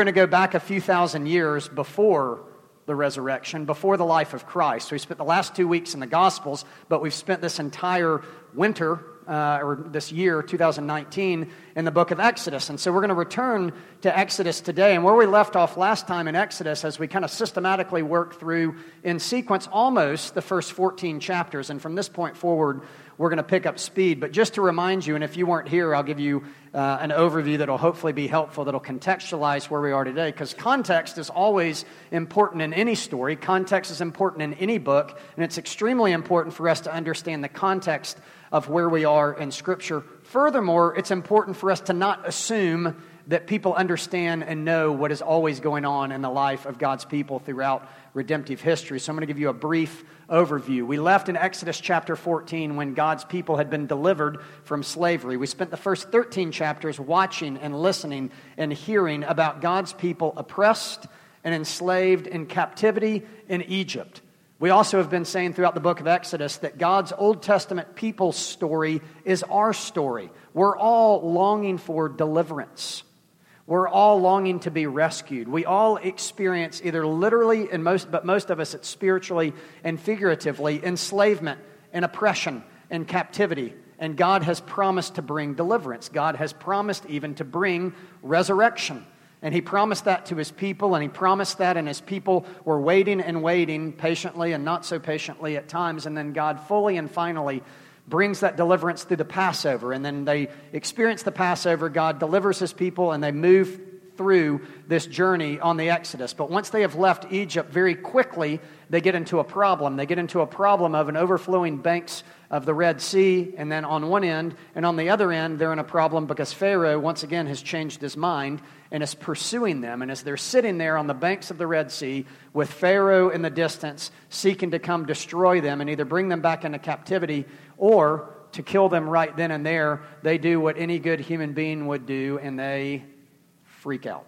going to go back a few thousand years before the resurrection, before the life of Christ. We spent the last two weeks in the Gospels, but we've spent this entire winter uh, or this year, 2019, in the book of Exodus. And so we're going to return to Exodus today. And where we left off last time in Exodus, as we kind of systematically work through in sequence almost the first 14 chapters. And from this point forward, we're going to pick up speed. But just to remind you, and if you weren't here, I'll give you uh, an overview that'll hopefully be helpful, that'll contextualize where we are today. Because context is always important in any story, context is important in any book, and it's extremely important for us to understand the context of where we are in Scripture. Furthermore, it's important for us to not assume that people understand and know what is always going on in the life of God's people throughout redemptive history. So I'm going to give you a brief overview. We left in Exodus chapter 14 when God's people had been delivered from slavery. We spent the first 13 chapters watching and listening and hearing about God's people oppressed and enslaved in captivity in Egypt. We also have been saying throughout the book of Exodus that God's Old Testament people's story is our story. We're all longing for deliverance. We're all longing to be rescued. We all experience either literally and most but most of us it's spiritually and figuratively enslavement and oppression and captivity. And God has promised to bring deliverance. God has promised even to bring resurrection. And he promised that to his people, and he promised that, and his people were waiting and waiting patiently and not so patiently at times. And then God fully and finally brings that deliverance through the Passover. And then they experience the Passover. God delivers his people, and they move through this journey on the Exodus. But once they have left Egypt, very quickly they get into a problem. They get into a problem of an overflowing banks of the Red Sea, and then on one end, and on the other end, they're in a problem because Pharaoh, once again, has changed his mind and is pursuing them. And as they're sitting there on the banks of the Red Sea with Pharaoh in the distance, seeking to come destroy them and either bring them back into captivity or to kill them right then and there, they do what any good human being would do and they freak out.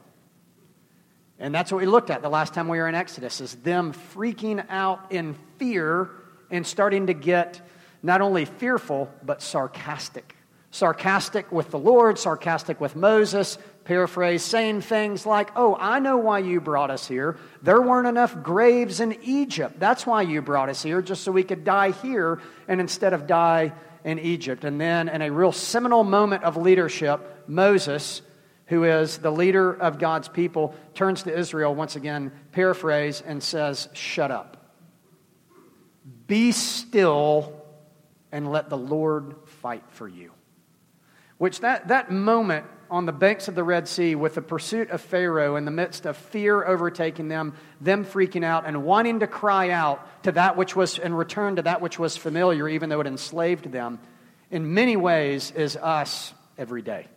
And that's what we looked at the last time we were in Exodus is them freaking out in fear and starting to get not only fearful but sarcastic. Sarcastic with the Lord, sarcastic with Moses, paraphrase, saying things like, Oh, I know why you brought us here. There weren't enough graves in Egypt. That's why you brought us here, just so we could die here and instead of die in Egypt. And then, in a real seminal moment of leadership, Moses, who is the leader of God's people, turns to Israel once again, paraphrase, and says, Shut up. Be still and let the Lord fight for you. Which that, that moment on the banks of the Red Sea with the pursuit of Pharaoh in the midst of fear overtaking them, them freaking out and wanting to cry out to that which was and return to that which was familiar, even though it enslaved them, in many ways is us every day.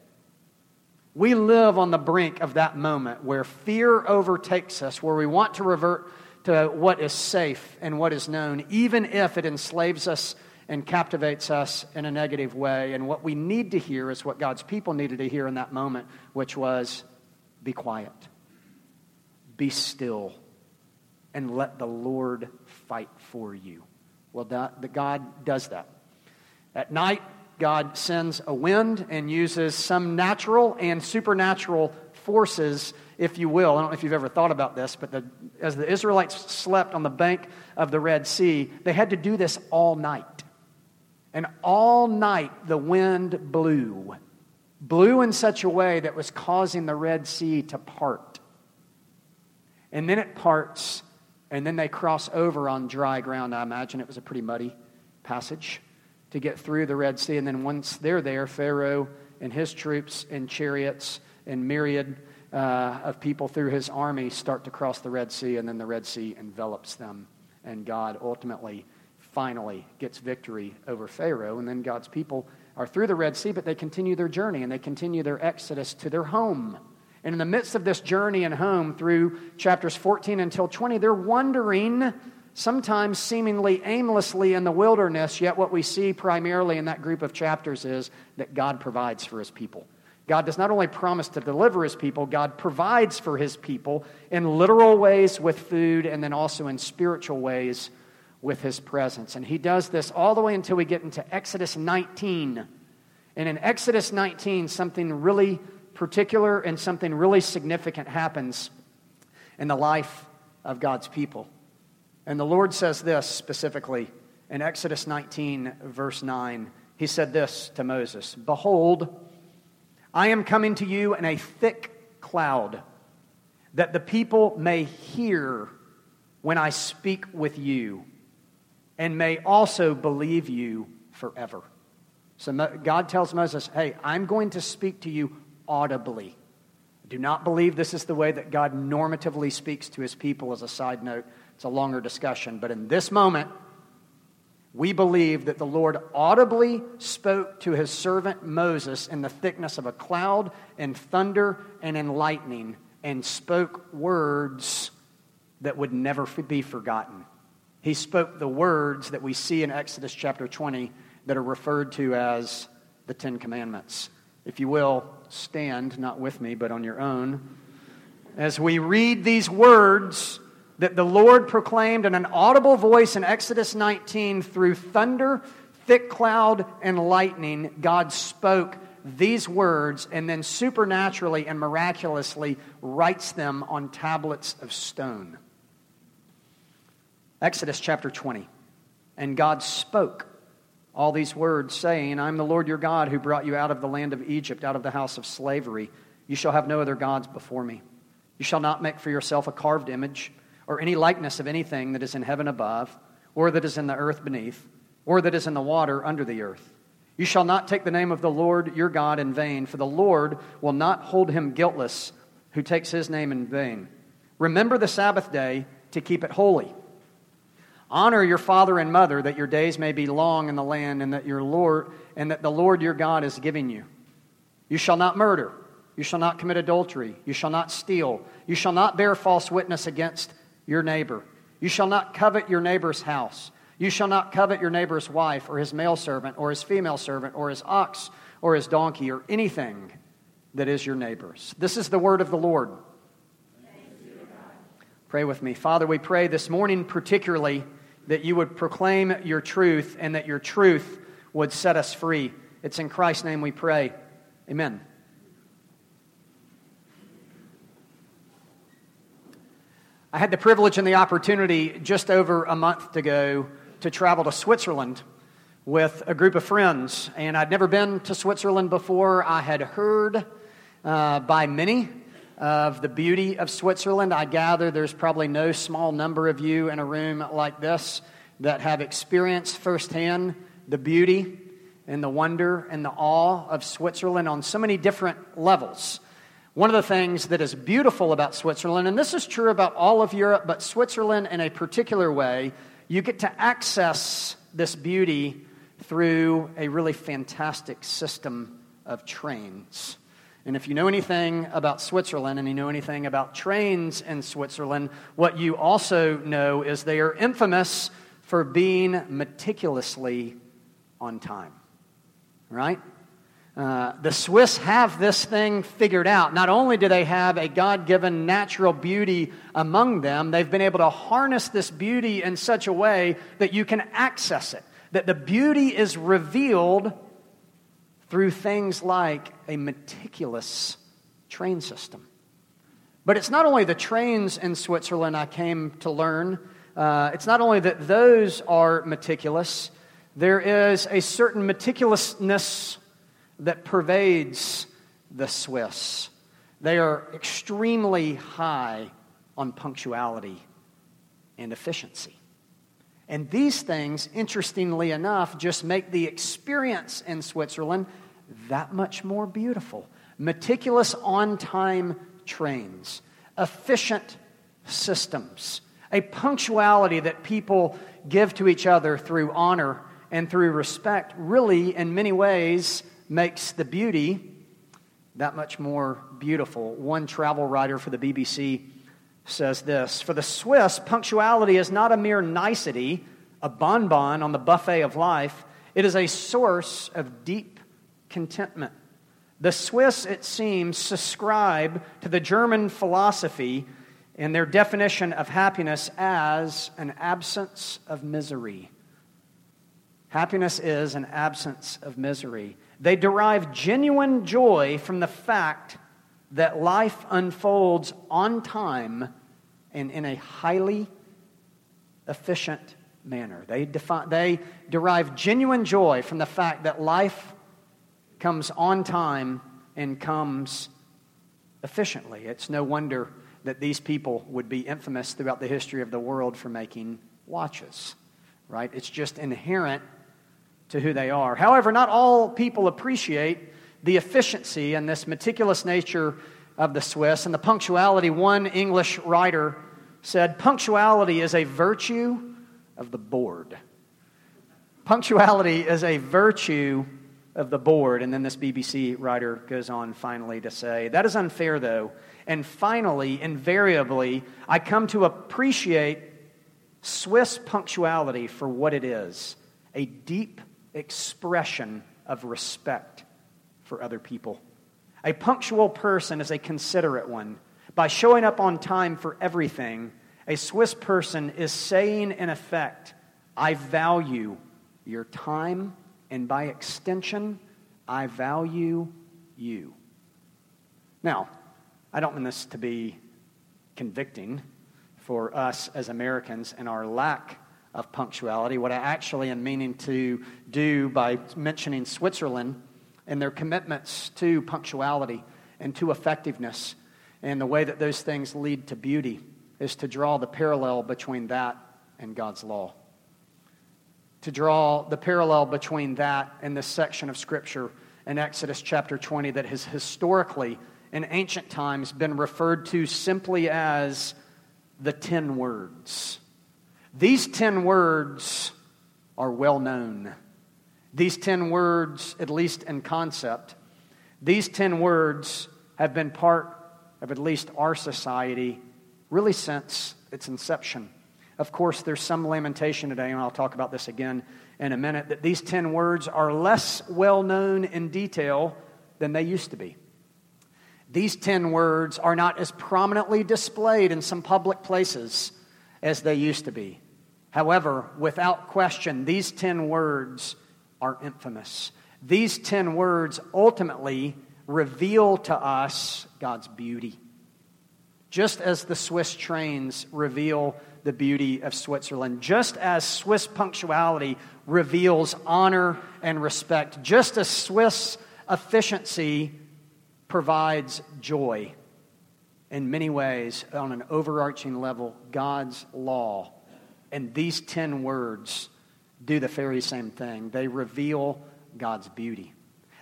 We live on the brink of that moment where fear overtakes us, where we want to revert to what is safe and what is known, even if it enslaves us and captivates us in a negative way. And what we need to hear is what God's people needed to hear in that moment, which was be quiet, be still, and let the Lord fight for you. Well, that, God does that. At night, God sends a wind and uses some natural and supernatural forces, if you will. I don't know if you've ever thought about this, but the, as the Israelites slept on the bank of the Red Sea, they had to do this all night. And all night the wind blew, blew in such a way that was causing the Red Sea to part. And then it parts, and then they cross over on dry ground. I imagine it was a pretty muddy passage to get through the Red Sea. And then once they're there, Pharaoh and his troops and chariots and myriad uh, of people through his army start to cross the Red Sea, and then the Red Sea envelops them. And God ultimately finally gets victory over Pharaoh. And then God's people are through the Red Sea, but they continue their journey and they continue their exodus to their home. And in the midst of this journey and home through chapters 14 until 20, they're wandering, sometimes seemingly aimlessly in the wilderness. Yet, what we see primarily in that group of chapters is that God provides for his people. God does not only promise to deliver his people, God provides for his people in literal ways with food and then also in spiritual ways with his presence. And he does this all the way until we get into Exodus 19. And in Exodus 19, something really particular and something really significant happens in the life of God's people. And the Lord says this specifically in Exodus 19, verse 9. He said this to Moses Behold, I am coming to you in a thick cloud, that the people may hear when I speak with you, and may also believe you forever. So God tells Moses, Hey, I'm going to speak to you audibly. Do not believe this is the way that God normatively speaks to his people, as a side note. It's a longer discussion. But in this moment, we believe that the Lord audibly spoke to his servant Moses in the thickness of a cloud and thunder and in lightning and spoke words that would never be forgotten. He spoke the words that we see in Exodus chapter 20 that are referred to as the Ten Commandments. If you will, stand, not with me, but on your own, as we read these words that the Lord proclaimed in an audible voice in Exodus 19 through thunder, thick cloud, and lightning. God spoke these words and then supernaturally and miraculously writes them on tablets of stone. Exodus chapter 20. And God spoke all these words, saying, I'm the Lord your God who brought you out of the land of Egypt, out of the house of slavery. You shall have no other gods before me. You shall not make for yourself a carved image or any likeness of anything that is in heaven above, or that is in the earth beneath, or that is in the water under the earth. You shall not take the name of the Lord your God in vain, for the Lord will not hold him guiltless who takes his name in vain. Remember the Sabbath day to keep it holy. Honor your father and mother that your days may be long in the land and that your Lord and that the Lord your God is giving you. You shall not murder. You shall not commit adultery. You shall not steal. You shall not bear false witness against your neighbor. You shall not covet your neighbor's house. You shall not covet your neighbor's wife or his male servant or his female servant or his ox or his donkey or anything that is your neighbor's. This is the word of the Lord. Pray with me. Father, we pray this morning particularly that you would proclaim your truth and that your truth would set us free. It's in Christ's name we pray. Amen. I had the privilege and the opportunity just over a month ago to travel to Switzerland with a group of friends. And I'd never been to Switzerland before. I had heard uh, by many of the beauty of Switzerland. I gather there's probably no small number of you in a room like this that have experienced firsthand the beauty and the wonder and the awe of Switzerland on so many different levels. One of the things that is beautiful about Switzerland, and this is true about all of Europe, but Switzerland in a particular way, you get to access this beauty through a really fantastic system of trains. And if you know anything about Switzerland and you know anything about trains in Switzerland, what you also know is they are infamous for being meticulously on time. Right? Uh, the Swiss have this thing figured out. Not only do they have a God given natural beauty among them, they've been able to harness this beauty in such a way that you can access it. That the beauty is revealed through things like a meticulous train system. But it's not only the trains in Switzerland I came to learn, uh, it's not only that those are meticulous, there is a certain meticulousness that pervades the Swiss. They are extremely high on punctuality and efficiency. And these things, interestingly enough, just make the experience in Switzerland that much more beautiful. Meticulous on time trains, efficient systems, a punctuality that people give to each other through honor and through respect, really, in many ways, makes the beauty that much more beautiful. One travel writer for the BBC says this For the Swiss, punctuality is not a mere nicety, a bonbon on the buffet of life, it is a source of deep contentment. The Swiss, it seems, subscribe to the German philosophy and their definition of happiness as an absence of misery. Happiness is an absence of misery. They derive genuine joy from the fact that life unfolds on time and in a highly efficient manner. They, define, they derive genuine joy from the fact that life comes on time and comes efficiently. It's no wonder that these people would be infamous throughout the history of the world for making watches, right? It's just inherent to who they are. However, not all people appreciate the efficiency and this meticulous nature of the Swiss and the punctuality. One English writer said, Punctuality is a virtue of the bored. Punctuality is a virtue of the bored. And then this BBC writer goes on finally to say, That is unfair, though. And finally, invariably, I come to appreciate Swiss punctuality for what it is a deep expression of respect for other people. A punctual person is a considerate one. By showing up on time for everything, a Swiss person is saying, in effect, I value your time, and by extension, I value you. Now, I don't mean this to be convicting for us as Americans and our lack of punctuality. What I actually am meaning to do by mentioning Switzerland and their commitments to punctuality and to effectiveness and the way that those things lead to beauty is to draw the parallel between that and God's law. To draw the parallel between that and this section of Scripture in Exodus chapter 20 that has historically, in ancient times, been referred to simply as the ten words. These ten words are well known. These ten words, at least in concept, these ten words have been part of at least our society really since its inception. Of course, there's some lamentation today, and I'll talk about this again in a minute, that these 10 words are less well known in detail than they used to be. These 10 words are not as prominently displayed in some public places as they used to be. However, without question, these 10 words are infamous. These 10 words ultimately reveal to us God's beauty just as the Swiss trains reveal the beauty of Switzerland, just as Swiss punctuality reveals honor and respect, just as Swiss efficiency provides joy in many ways on an overarching level, God's law. And these 10 words do the very same thing. They reveal God's beauty.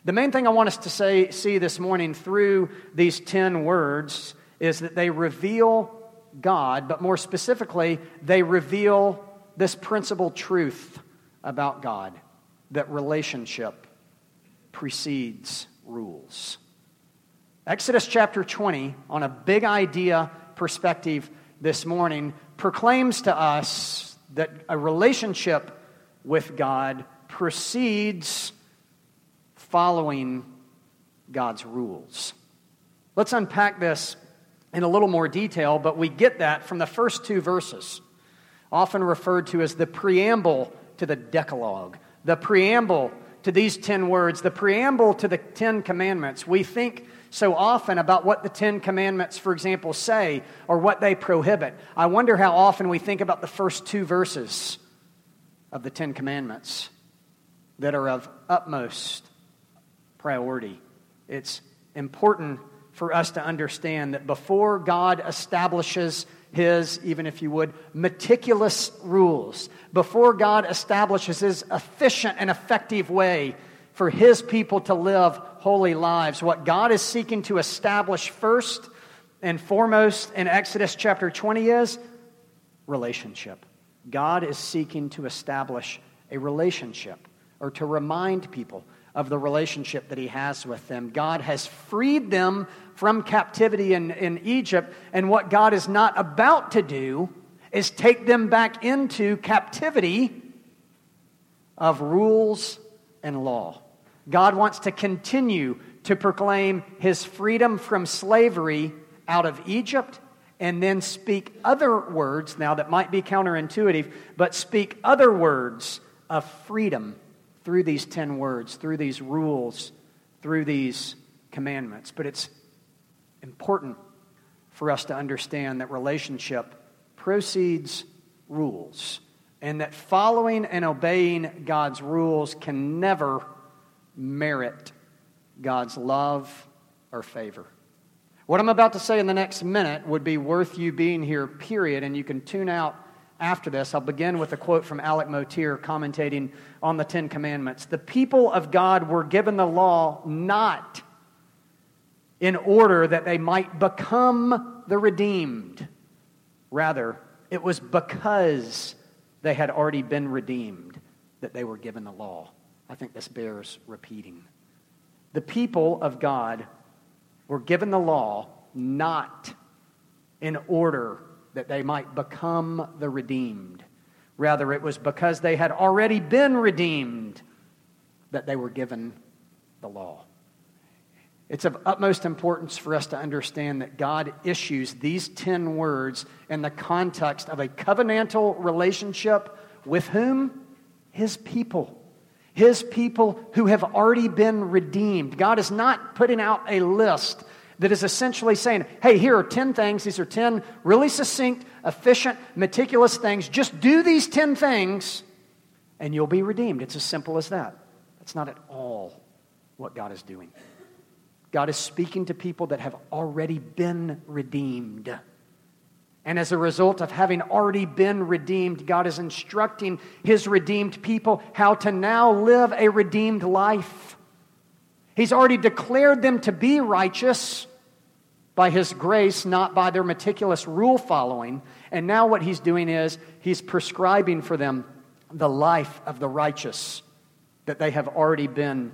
The main thing I want us to say, see this morning through these 10 words is that they reveal God, but more specifically, they reveal this principal truth about God that relationship precedes rules. Exodus chapter 20, on a big idea perspective this morning, proclaims to us that a relationship with God precedes following God's rules. Let's unpack this in a little more detail, but we get that from the first two verses, often referred to as the preamble to the Decalogue, the preamble to these 10 words, the preamble to the 10 commandments. We think so often about what the Ten Commandments, for example, say or what they prohibit. I wonder how often we think about the first two verses of the Ten Commandments that are of utmost priority. It's important for us to understand that before God establishes his, even if you would, meticulous rules, before God establishes his efficient and effective way for his people to live holy lives, what God is seeking to establish first and foremost in Exodus chapter 20 is relationship. God is seeking to establish a relationship or to remind people of the relationship that he has with them. God has freed them from captivity in, in Egypt, and what God is not about to do is take them back into captivity of rules and law. God wants to continue to proclaim his freedom from slavery out of Egypt and then speak other words, now that might be counterintuitive, but speak other words of freedom through these 10 words, through these rules, through these commandments. But it's important for us to understand that relationship precedes rules, and that following and obeying God's rules can never merit God's love or favor. What I'm about to say in the next minute would be worth you being here, period, and you can tune out after this. I'll begin with a quote from Alec Motyer commentating on the Ten Commandments. The people of God were given the law not in order that they might become the redeemed. Rather, it was because they had already been redeemed that they were given the law. I think this bears repeating. The people of God were given the law not in order that they might become the redeemed. Rather, it was because they had already been redeemed that they were given the law. It's of utmost importance for us to understand that God issues these 10 words in the context of a covenantal relationship with whom? His people. His people who have already been redeemed. God is not putting out a list that is essentially saying, hey, here are 10 things. These are 10 really succinct, efficient, meticulous things. Just do these 10 things and you'll be redeemed. It's as simple as that. That's not at all what God is doing. God is speaking to people that have already been redeemed. And as a result of having already been redeemed, God is instructing his redeemed people how to now live a redeemed life. He's already declared them to be righteous by His grace, not by their meticulous rule following. And now what He's doing is He's prescribing for them the life of the righteous that they have already been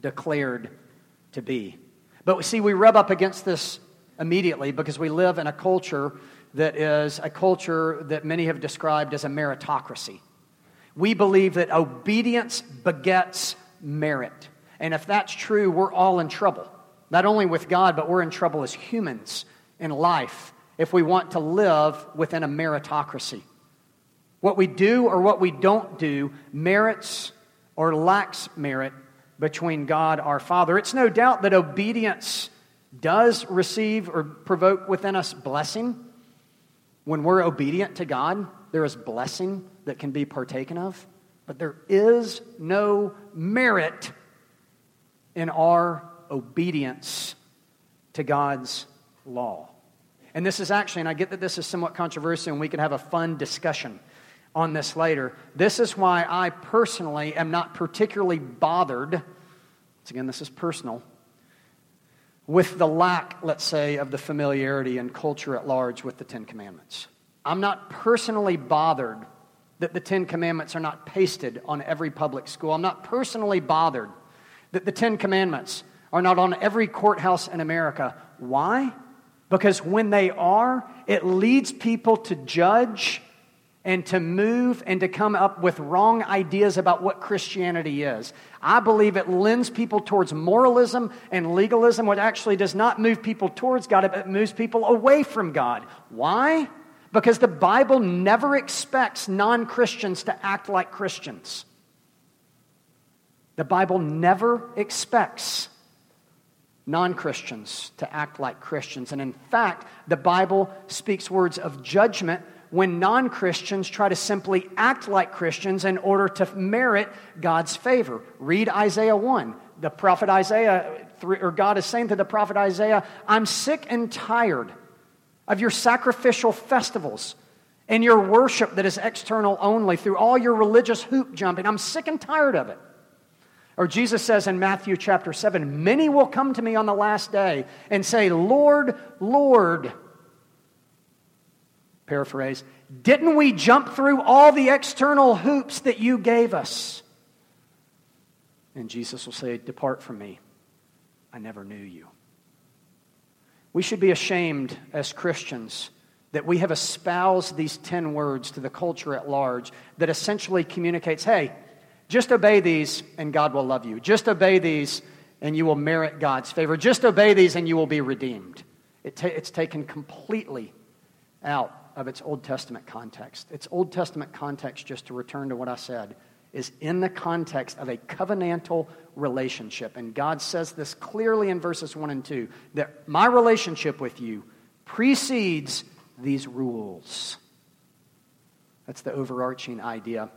declared to be. But see, we rub up against this immediately because we live in a culture that is a culture that many have described as a meritocracy. We believe that obedience begets merit. And if that's true, we're all in trouble. Not only with God, but we're in trouble as humans in life if we want to live within a meritocracy. What we do or what we don't do merits or lacks merit between God our Father. It's no doubt that obedience does receive or provoke within us blessing. When we're obedient to God, there is blessing that can be partaken of, but there is no merit in our obedience to God's law. And this is actually, and I get that this is somewhat controversial, and we can have a fun discussion on this later. This is why I personally am not particularly bothered, once again, this is personal, with the lack, let's say, of the familiarity and culture at large with the Ten Commandments. I'm not personally bothered that the Ten Commandments are not pasted on every public school. I'm not personally bothered that the Ten Commandments are not on every courthouse in America. Why? Because when they are, it leads people to judge and to move and to come up with wrong ideas about what Christianity is. I believe it lends people towards moralism and legalism, which actually does not move people towards God, but moves people away from God. Why? Because the Bible never expects non Christians to act like Christians. The Bible never expects non Christians to act like Christians. And in fact, the Bible speaks words of judgment when non Christians try to simply act like Christians in order to merit God's favor. Read Isaiah 1. The prophet Isaiah, or God is saying to the prophet Isaiah, I'm sick and tired of your sacrificial festivals and your worship that is external only through all your religious hoop jumping. I'm sick and tired of it. Or Jesus says in Matthew chapter 7 Many will come to me on the last day and say, Lord, Lord. Paraphrase, didn't we jump through all the external hoops that you gave us? And Jesus will say, Depart from me. I never knew you. We should be ashamed as Christians that we have espoused these 10 words to the culture at large that essentially communicates hey, just obey these and God will love you. Just obey these and you will merit God's favor. Just obey these and you will be redeemed. It ta- it's taken completely out of its Old Testament context. Its Old Testament context, just to return to what I said, is in the context of a covenantal relationship. And God says this clearly in verses 1 and 2 that my relationship with you precedes these rules. That's the overarching idea.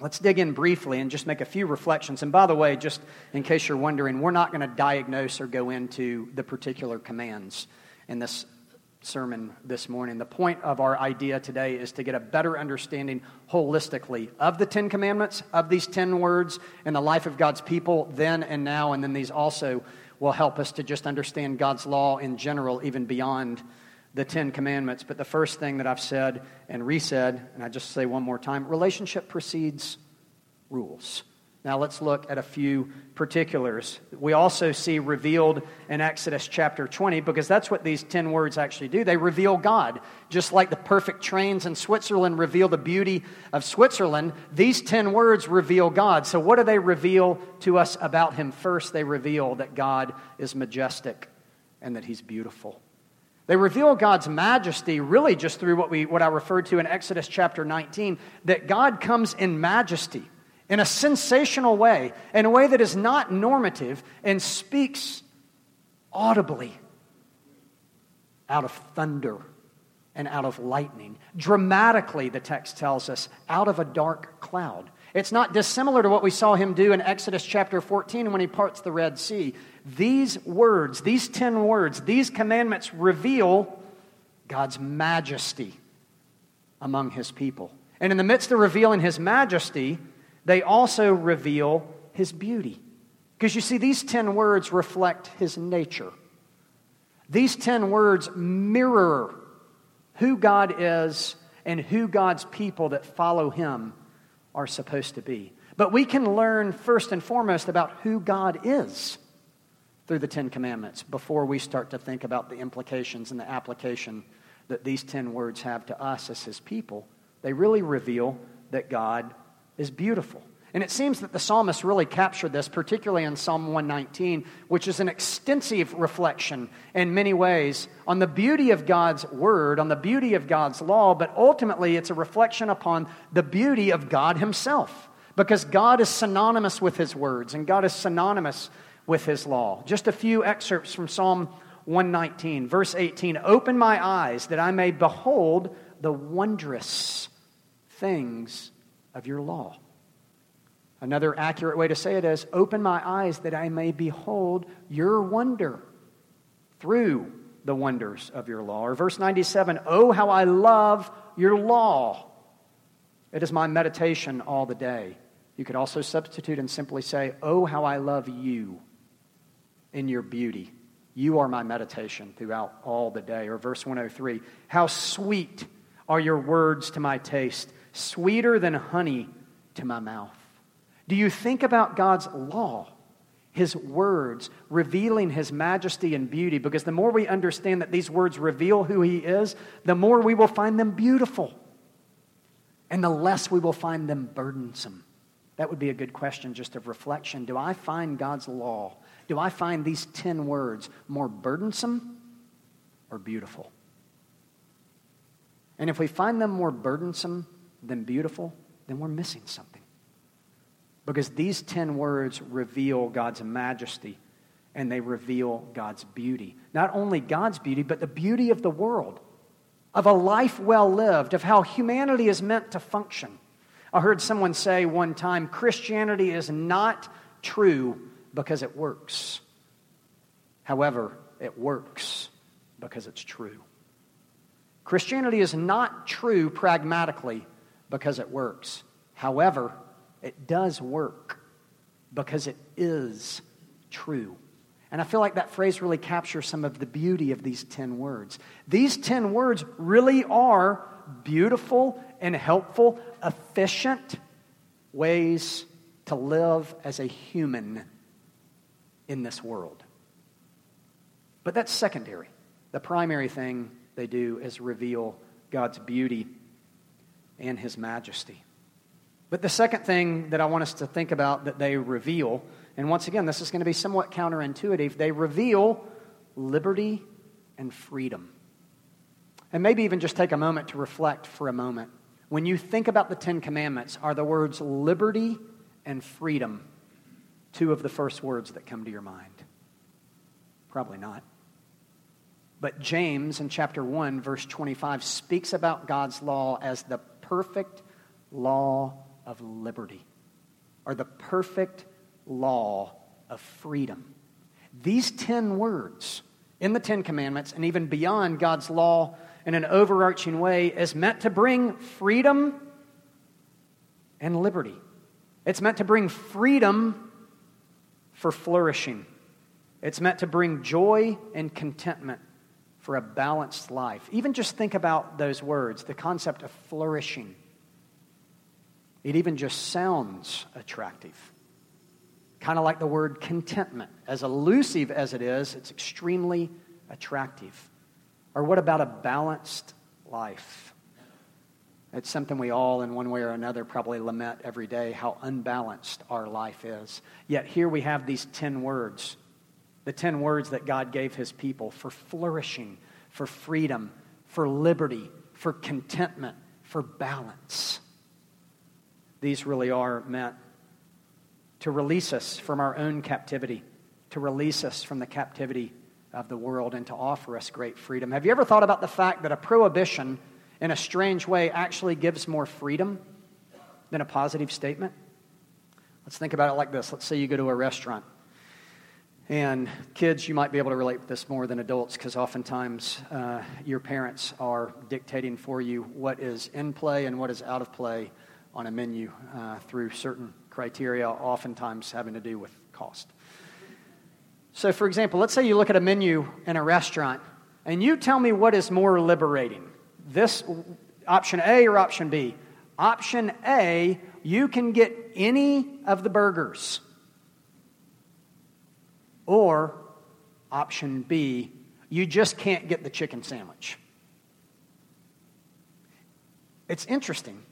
Let's dig in briefly and just make a few reflections. And by the way, just in case you're wondering, we're not going to diagnose or go into the particular commands in this sermon this morning. The point of our idea today is to get a better understanding holistically of the Ten Commandments, of these ten words in the life of God's people then and now. And then these also will help us to just understand God's law in general, even beyond the Ten Commandments. But the first thing that I've said and resaid, and I just say one more time relationship precedes rules. Now let's look at a few particulars. We also see revealed in Exodus chapter 20 because that's what these 10 words actually do. They reveal God. Just like the perfect trains in Switzerland reveal the beauty of Switzerland, these 10 words reveal God. So, what do they reveal to us about Him? First, they reveal that God is majestic and that He's beautiful. They reveal God's majesty really just through what, we, what I referred to in Exodus chapter 19 that God comes in majesty in a sensational way, in a way that is not normative, and speaks audibly out of thunder and out of lightning. Dramatically, the text tells us, out of a dark cloud. It's not dissimilar to what we saw him do in Exodus chapter 14 when he parts the Red Sea. These words, these 10 words, these commandments reveal God's majesty among his people. And in the midst of revealing his majesty, they also reveal his beauty. Because you see, these 10 words reflect his nature. These 10 words mirror who God is and who God's people that follow him are supposed to be. But we can learn first and foremost about who God is through the Ten Commandments before we start to think about the implications and the application that these 10 words have to us as his people. They really reveal that God is beautiful. And it seems that the psalmist really captured this, particularly in Psalm 119, which is an extensive reflection in many ways on the beauty of God's word, on the beauty of God's law, but ultimately it's a reflection upon the beauty of God Himself. Because God is synonymous with His words, and God is synonymous with His law. Just a few excerpts from Psalm 119, verse 18 Open my eyes that I may behold the wondrous things of your law. Another accurate way to say it is open my eyes that I may behold your wonder through the wonders of your law. Or verse 97 Oh, how I love your law! It is my meditation all the day. You could also substitute and simply say, Oh, how I love you in your beauty. You are my meditation throughout all the day. Or verse 103 How sweet are your words to my taste, sweeter than honey to my mouth. Do you think about God's law, His words, revealing His majesty and beauty? Because the more we understand that these words reveal who He is, the more we will find them beautiful, and the less we will find them burdensome. That would be a good question just of reflection. Do I find God's law, do I find these 10 words more burdensome or beautiful? And if we find them more burdensome than beautiful, then we're missing something. Because these 10 words reveal God's majesty and they reveal God's beauty. Not only God's beauty, but the beauty of the world, of a life well lived, of how humanity is meant to function. I heard someone say one time Christianity is not true because it works. However, it works because it's true. Christianity is not true pragmatically because it works. However, it does work because it is true. And I feel like that phrase really captures some of the beauty of these 10 words. These 10 words really are beautiful and helpful, efficient ways to live as a human in this world. But that's secondary. The primary thing they do is reveal God's beauty and his majesty. But the second thing that I want us to think about that they reveal, and once again, this is going to be somewhat counterintuitive, they reveal liberty and freedom. And maybe even just take a moment to reflect for a moment. When you think about the Ten Commandments, are the words liberty and freedom two of the first words that come to your mind? Probably not. But James in chapter 1, verse 25, speaks about God's law as the perfect law of liberty, or the perfect law of freedom. These 10 words in the Ten Commandments and even beyond God's law in an overarching way is meant to bring freedom and liberty. It's meant to bring freedom for flourishing. It's meant to bring joy and contentment for a balanced life. Even just think about those words the concept of flourishing. It even just sounds attractive. Kind of like the word contentment. As elusive as it is, it's extremely attractive. Or what about a balanced life? It's something we all, in one way or another, probably lament every day how unbalanced our life is. Yet here we have these 10 words the 10 words that God gave his people for flourishing, for freedom, for liberty, for contentment, for balance. These really are meant to release us from our own captivity, to release us from the captivity of the world, and to offer us great freedom. Have you ever thought about the fact that a prohibition, in a strange way, actually gives more freedom than a positive statement? Let's think about it like this. Let's say you go to a restaurant and kids, you might be able to relate with this more than adults because oftentimes uh, your parents are dictating for you what is in play and what is out of play on a menu uh, through certain criteria, oftentimes having to do with cost. So, for example, let's say you look at a menu in a restaurant and you tell me what is more liberating this option A or option B. Option A, you can get any of the burgers or option B, you just can't get the chicken sandwich. It's interesting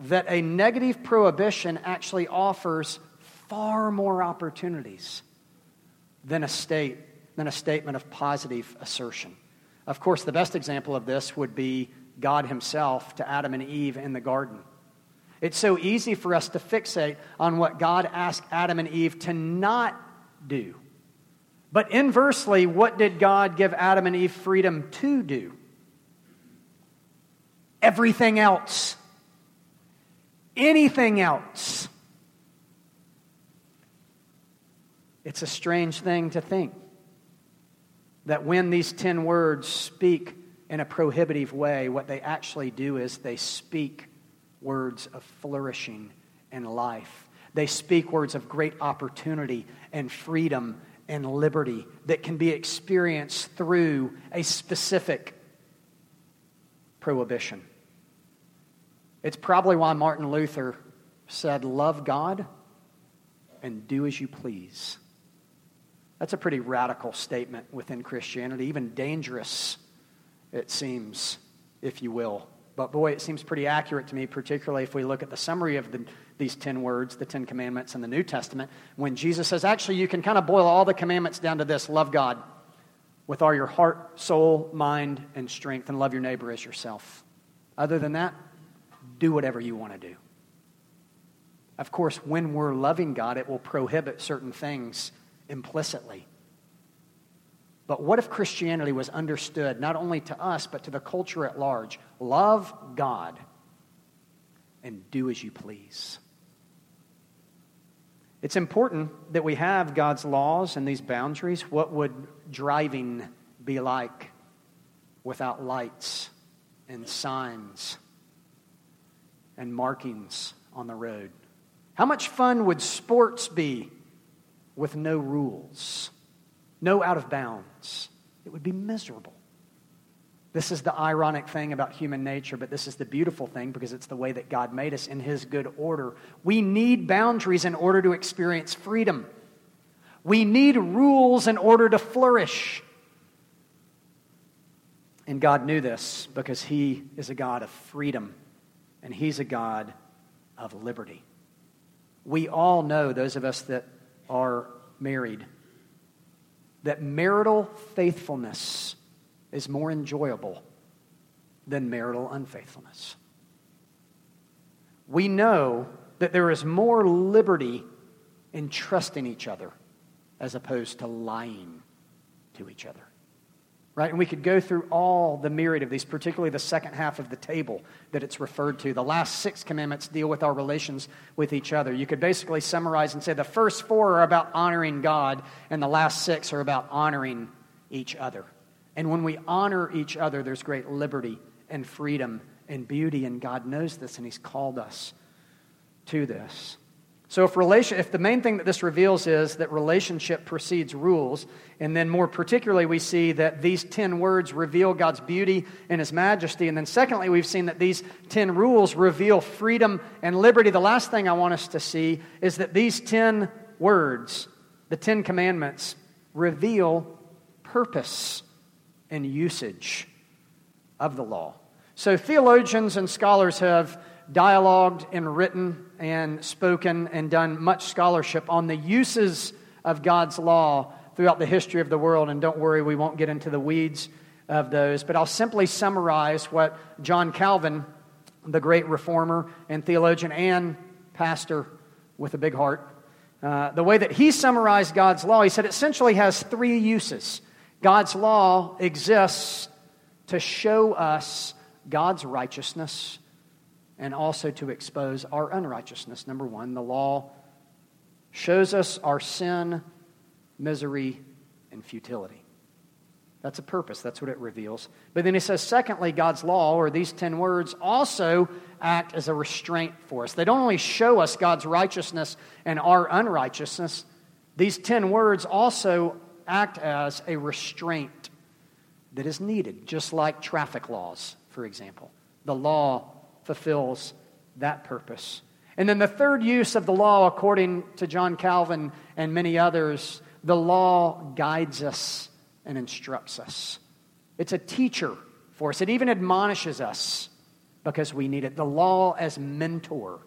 that a negative prohibition actually offers far more opportunities than a state than a statement of positive assertion. Of course, the best example of this would be God himself to Adam and Eve in the garden. It's so easy for us to fixate on what God asked Adam and Eve to not do. But inversely, what did God give Adam and Eve freedom to do? Everything else. Anything else. It's a strange thing to think that when these 10 words speak in a prohibitive way, what they actually do is they speak words of flourishing and life. They speak words of great opportunity and freedom and liberty that can be experienced through a specific prohibition. It's probably why Martin Luther said, Love God and do as you please. That's a pretty radical statement within Christianity, even dangerous, it seems, if you will. But boy, it seems pretty accurate to me, particularly if we look at the summary of the, these 10 words, the 10 commandments in the New Testament, when Jesus says, actually, you can kind of boil all the commandments down to this love God with all your heart, soul, mind, and strength, and love your neighbor as yourself. Other than that, do whatever you want to do. Of course, when we're loving God, it will prohibit certain things implicitly. But what if Christianity was understood not only to us, but to the culture at large? Love God and do as you please. It's important that we have God's laws and these boundaries. What would driving be like without lights and signs and markings on the road? How much fun would sports be with no rules? no out of bounds. It would be miserable. This is the ironic thing about human nature, but this is the beautiful thing because it's the way that God made us in His good order. We need boundaries in order to experience freedom. We need rules in order to flourish. And God knew this because He is a God of freedom and He's a God of liberty. We all know, those of us that are married, that marital faithfulness is more enjoyable than marital unfaithfulness. We know that there is more liberty in trusting each other as opposed to lying to each other. Right? And we could go through all the myriad of these, particularly the second half of the table that it's referred to. The last six commandments deal with our relations with each other. You could basically summarize and say the first four are about honoring God, and the last six are about honoring each other. And when we honor each other, there's great liberty and freedom and beauty, and God knows this, and He's called us to this. So, if, relation, if the main thing that this reveals is that relationship precedes rules, and then more particularly, we see that these 10 words reveal God's beauty and His majesty, and then secondly, we've seen that these 10 rules reveal freedom and liberty, the last thing I want us to see is that these 10 words, the 10 commandments, reveal purpose and usage of the law. So, theologians and scholars have dialogued and written and spoken and done much scholarship on the uses of God's law throughout the history of the world. And don't worry, we won't get into the weeds of those. But I'll simply summarize what John Calvin, the great reformer and theologian and pastor with a big heart, uh, the way that he summarized God's law, he said it essentially has three uses. God's law exists to show us God's righteousness and also to expose our unrighteousness. Number one, the law shows us our sin, misery, and futility. That's a purpose. That's what it reveals. But then he says, secondly, God's law, or these 10 words, also act as a restraint for us. They don't only show us God's righteousness and our unrighteousness, these 10 words also act as a restraint that is needed, just like traffic laws, for example. The law fulfills that purpose. And then the third use of the law, according to John Calvin and many others, the law guides us and instructs us. It's a teacher for us, it even admonishes us because we need it. The law as mentor,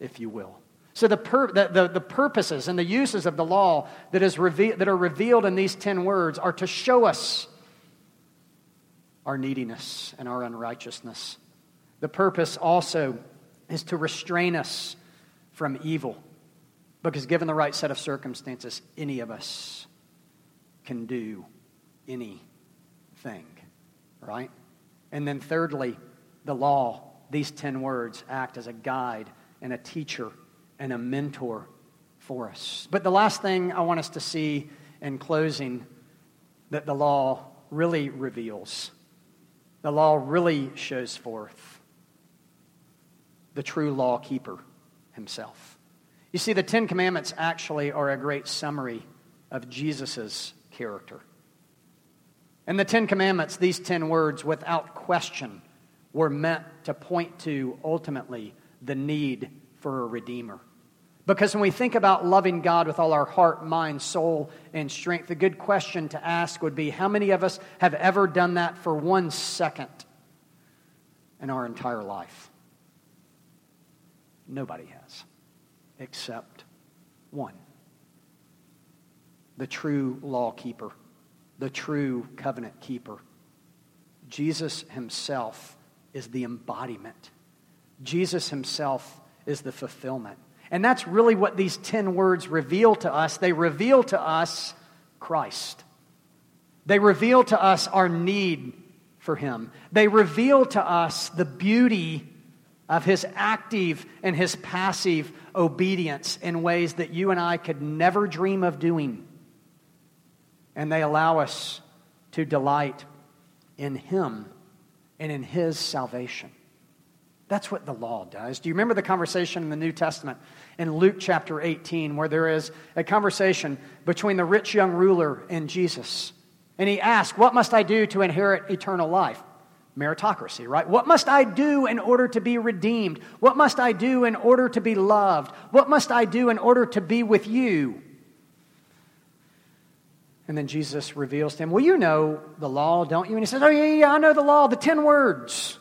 if you will. So, the, pur- the, the, the, purposes and the uses of the law that, is reve- that are revealed in these 10 words are to show us our neediness and our unrighteousness the purpose also is to restrain us from evil. Because given the right set of circumstances, any of us can do anything, right? And then, thirdly, the law, these 10 words, act as a guide and a teacher and a mentor for us. But the last thing I want us to see in closing that the law really reveals, the law really shows forth, the true law keeper himself. You see, the Ten Commandments actually are a great summary of Jesus' character. And the Ten Commandments, these ten words, without question, were meant to point to ultimately the need for a Redeemer. Because when we think about loving God with all our heart, mind, soul, and strength, the good question to ask would be how many of us have ever done that for one second in our entire life? Nobody has, except one the true law keeper, the true covenant keeper. Jesus himself is the embodiment. Jesus himself is the fulfillment. And that's really what these 10 words reveal to us. They reveal to us Christ. They reveal to us our need for him. They reveal to us the beauty of his active and his passive obedience in ways that you and I could never dream of doing. And they allow us to delight in him and in his salvation. That's what the law does. Do you remember the conversation in the New Testament in Luke chapter 18 where there is a conversation between the rich young ruler and Jesus? And he asks, What must I do to inherit eternal life? meritocracy, right? What must I do in order to be redeemed? What must I do in order to be loved? What must I do in order to be with you? And then Jesus reveals to him, Well, you know the law, don't you? And he says, Oh, yeah, yeah, I know the law, the 10 words.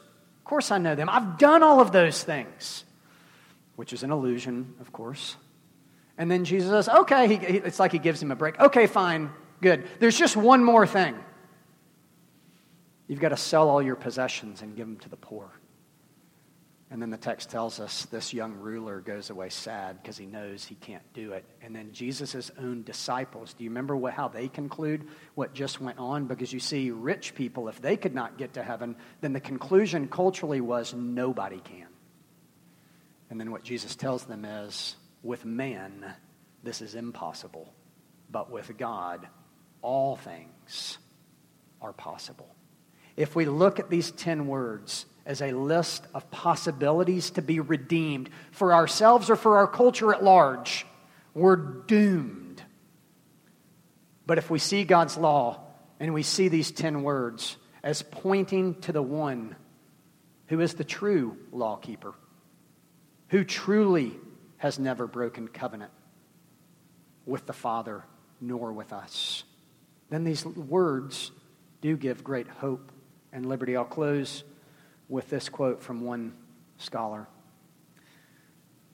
Of course I know them. I've done all of those things, which is an illusion, of course. And then Jesus says, Okay, he, it's like he gives him a break. Okay, fine, good. There's just one more thing. You've got to sell all your possessions and give them to the poor. And then the text tells us this young ruler goes away sad because he knows he can't do it. And then Jesus' own disciples, do you remember what, how they conclude what just went on? Because you see, rich people, if they could not get to heaven, then the conclusion culturally was nobody can. And then what Jesus tells them is with man, this is impossible. But with God, all things are possible. If we look at these 10 words, as a list of possibilities to be redeemed for ourselves or for our culture at large, we're doomed. But if we see God's law and we see these 10 words as pointing to the one who is the true lawkeeper, who truly has never broken covenant with the Father nor with us, then these words do give great hope and liberty. I'll close with this quote from one scholar.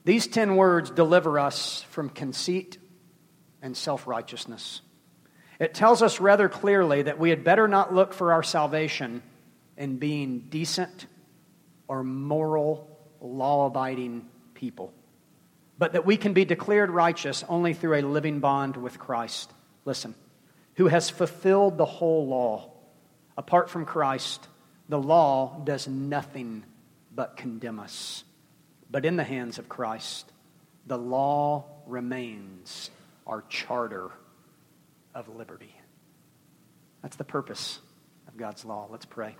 These ten words deliver us from conceit and self righteousness. It tells us rather clearly that we had better not look for our salvation in being decent or moral, law abiding people, but that we can be declared righteous only through a living bond with Christ. Listen, who has fulfilled the whole law. Apart from Christ, the law does nothing but condemn us. But in the hands of Christ, the law remains our charter of liberty. That's the purpose of God's law. Let's pray.